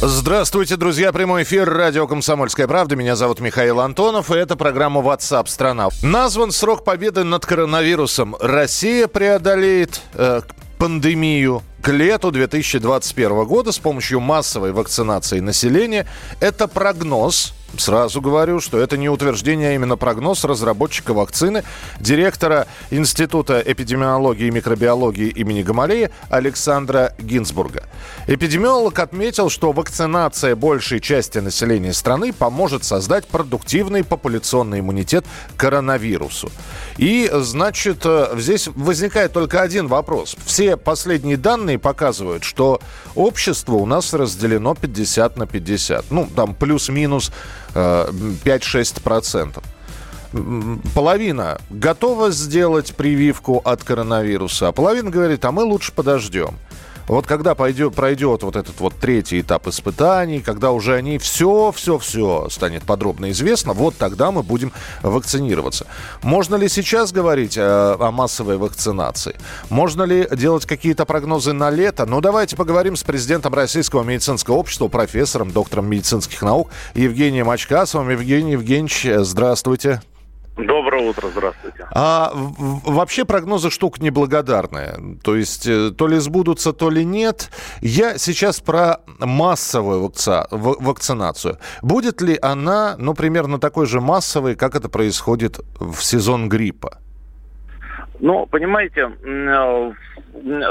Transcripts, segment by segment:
Здравствуйте, друзья. Прямой эфир радио «Комсомольская правда». Меня зовут Михаил Антонов, и это программа WhatsApp страна Назван срок победы над коронавирусом. Россия преодолеет э, пандемию к лету 2021 года с помощью массовой вакцинации населения. Это прогноз, Сразу говорю, что это не утверждение, а именно прогноз разработчика вакцины, директора Института эпидемиологии и микробиологии имени Гамалея Александра Гинзбурга. Эпидемиолог отметил, что вакцинация большей части населения страны поможет создать продуктивный популяционный иммунитет к коронавирусу. И, значит, э, здесь возникает только один вопрос. Все последние данные показывают, что общество у нас разделено 50 на 50. Ну, там плюс-минус 5-6%. Половина готова сделать прививку от коронавируса, а половина говорит, а мы лучше подождем. Вот когда пойдет, пройдет вот этот вот третий этап испытаний, когда уже они все, все, все станет подробно известно, вот тогда мы будем вакцинироваться. Можно ли сейчас говорить о, о массовой вакцинации? Можно ли делать какие-то прогнозы на лето? Ну, давайте поговорим с президентом Российского медицинского общества, профессором, доктором медицинских наук Евгением Очкасовым. Евгений Евгеньевич, здравствуйте. Доброе утро, здравствуйте. А вообще прогнозы штука неблагодарная. То есть э, то ли сбудутся, то ли нет. Я сейчас про массовую вакци... вакцинацию. Будет ли она, ну, примерно такой же массовой, как это происходит в сезон гриппа? Ну, понимаете, э,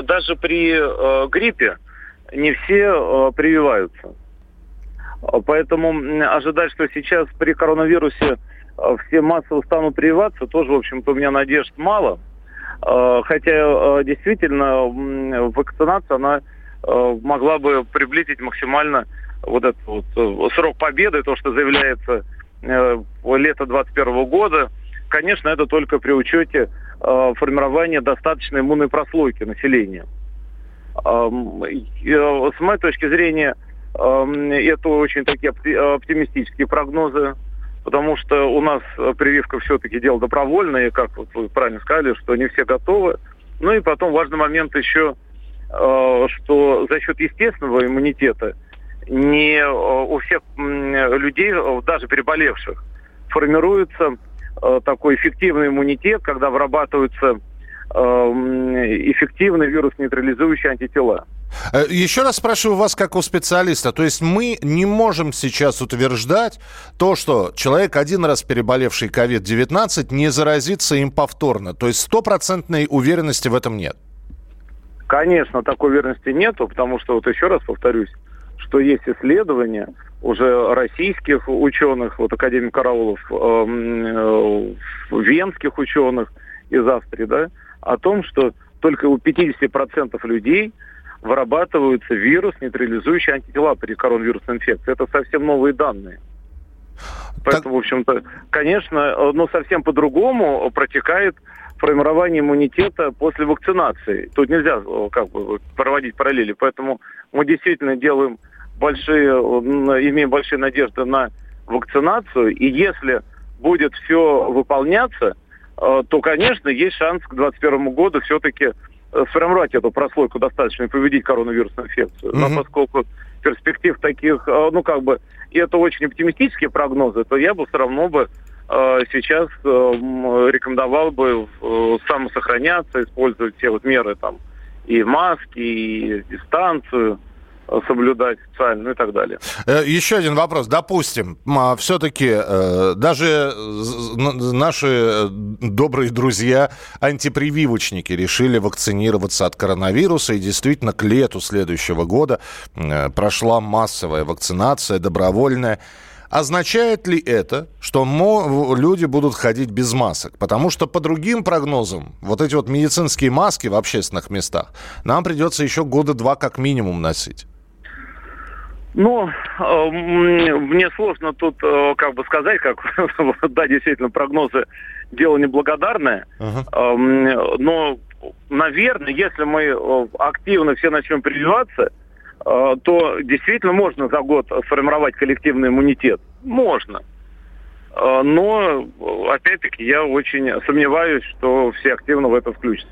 даже при э, гриппе не все прививаются. Поэтому ожидать, что сейчас при коронавирусе все массово станут прививаться, тоже, в общем-то, у меня надежд мало. Э, хотя э, действительно вакцинация, она могла бы приблизить максимально вот этот вот срок победы, то, что заявляется лето 2021 года. Конечно, это только при учете формирования достаточной иммунной прослойки населения. С моей точки зрения, это очень такие оптимистические прогнозы потому что у нас э, прививка все-таки дело добровольное, и как вот вы правильно сказали, что не все готовы. Ну и потом важный момент еще, э, что за счет естественного иммунитета не э, у всех людей, даже переболевших, формируется такой эффективный иммунитет, когда вырабатываются эффективные вирус-нейтрализующие антитела. Э, еще раз спрашиваю вас как у специалиста. То есть мы не можем сейчас утверждать то, что человек, один раз переболевший COVID-19, не заразится им повторно. То есть стопроцентной уверенности в этом нет. Конечно, такой уверенности нету, потому что, вот еще раз повторюсь, что есть исследования уже российских ученых, вот академик Караулов, э, э, венских ученых из Австрии, да, о том, что только у 50% людей – вырабатываются вирус, нейтрализующие антитела при коронавирусной инфекции. Это совсем новые данные. Поэтому, в общем-то, конечно, но совсем по-другому протекает формирование иммунитета после вакцинации. Тут нельзя как бы проводить параллели. Поэтому мы действительно делаем большие, имеем большие надежды на вакцинацию. И если будет все выполняться, э, то, конечно, есть шанс к 2021 году все-таки Э, сформировать эту прослойку достаточно и победить коронавирусную инфекцию. Mm-hmm. Но поскольку перспектив таких, э, ну как бы, и это очень оптимистические прогнозы, то я бы все равно бы э, сейчас рекомендовал бы самосохраняться, использовать все вот меры там и маски, и дистанцию, соблюдать социально, ну и так далее. Э, еще один вопрос. Допустим, а, все-таки э, даже наши добрые друзья, антипрививочники, решили вакцинироваться от коронавируса, и действительно к лету следующего года э, прошла массовая вакцинация, добровольная. Означает ли это, что люди будут ходить без масок? Потому что по другим прогнозам, вот эти вот медицинские маски в общественных местах нам придется еще года два как минимум носить. Ну, э, мне сложно тут э, как бы сказать, как, да, действительно, прогнозы дело неблагодарное. Uh-huh. Но, наверное, если мы э, активно все начнем прививаться, э, то действительно можно за год сформировать коллективный иммунитет. Можно. Э, но, опять-таки, я очень сомневаюсь, что все активно в это включатся.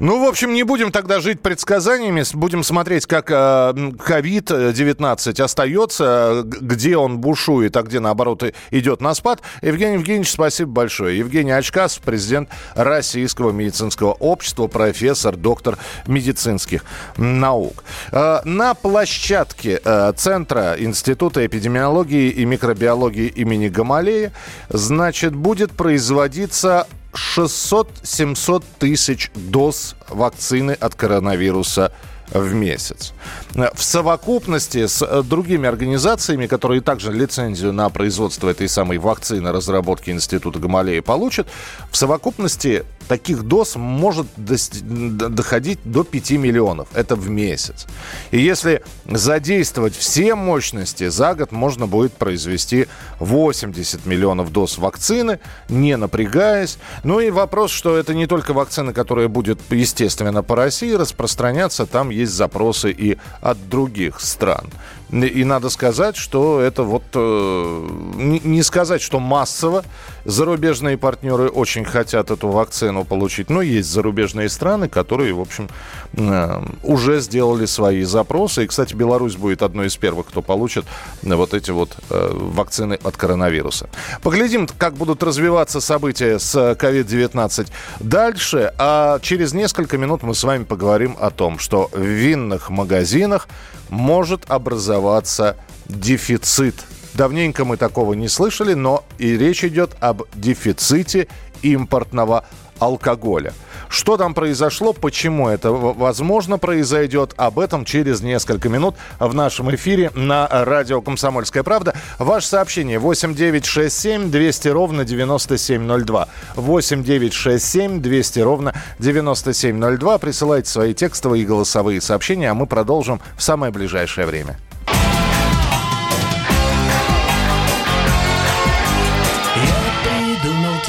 Ну, в общем, не будем тогда жить предсказаниями, будем смотреть, как COVID-19 э, остается, где он бушует, а где, наоборот, идет на спад. Евгений Евгеньевич, спасибо большое. Евгений Очкасов, президент Российского медицинского общества, профессор, доктор медицинских наук. Э, на площадке э, Центра Института эпидемиологии и микробиологии имени Гамалея, значит, будет производиться 600-700 тысяч доз вакцины от коронавируса в месяц. В совокупности с э, другими организациями, которые также лицензию на производство этой самой вакцины разработки Института Гамалея получат, в совокупности таких доз может доходить до 5 миллионов. Это в месяц. И если задействовать все мощности, за год можно будет произвести 80 миллионов доз вакцины, не напрягаясь. Ну и вопрос, что это не только вакцина, которая будет, естественно, по России распространяться, там есть запросы и от других стран. И надо сказать, что это вот... Э, не сказать, что массово. Зарубежные партнеры очень хотят эту вакцину получить. Но есть зарубежные страны, которые, в общем, э, уже сделали свои запросы. И, кстати, Беларусь будет одной из первых, кто получит вот эти вот э, вакцины от коронавируса. Поглядим, как будут развиваться события с COVID-19 дальше. А через несколько минут мы с вами поговорим о том, что в винных магазинах может образоваться дефицит. Давненько мы такого не слышали, но и речь идет об дефиците импортного алкоголя. Что там произошло, почему это возможно произойдет, об этом через несколько минут в нашем эфире на радио «Комсомольская правда». Ваше сообщение 8967 200 ровно 9702. 8967 200 ровно 9702. Присылайте свои текстовые и голосовые сообщения, а мы продолжим в самое ближайшее время.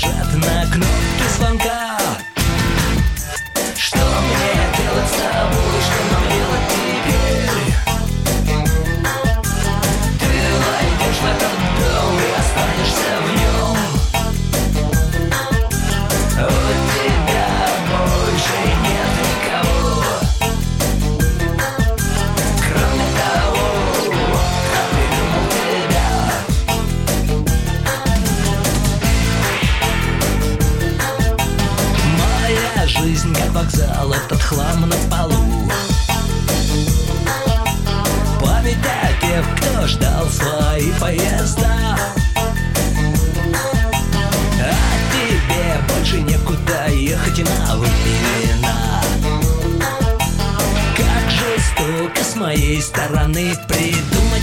żadna кто ждал свои поезда. А тебе больше некуда ехать на времена Как жестоко с моей стороны придумать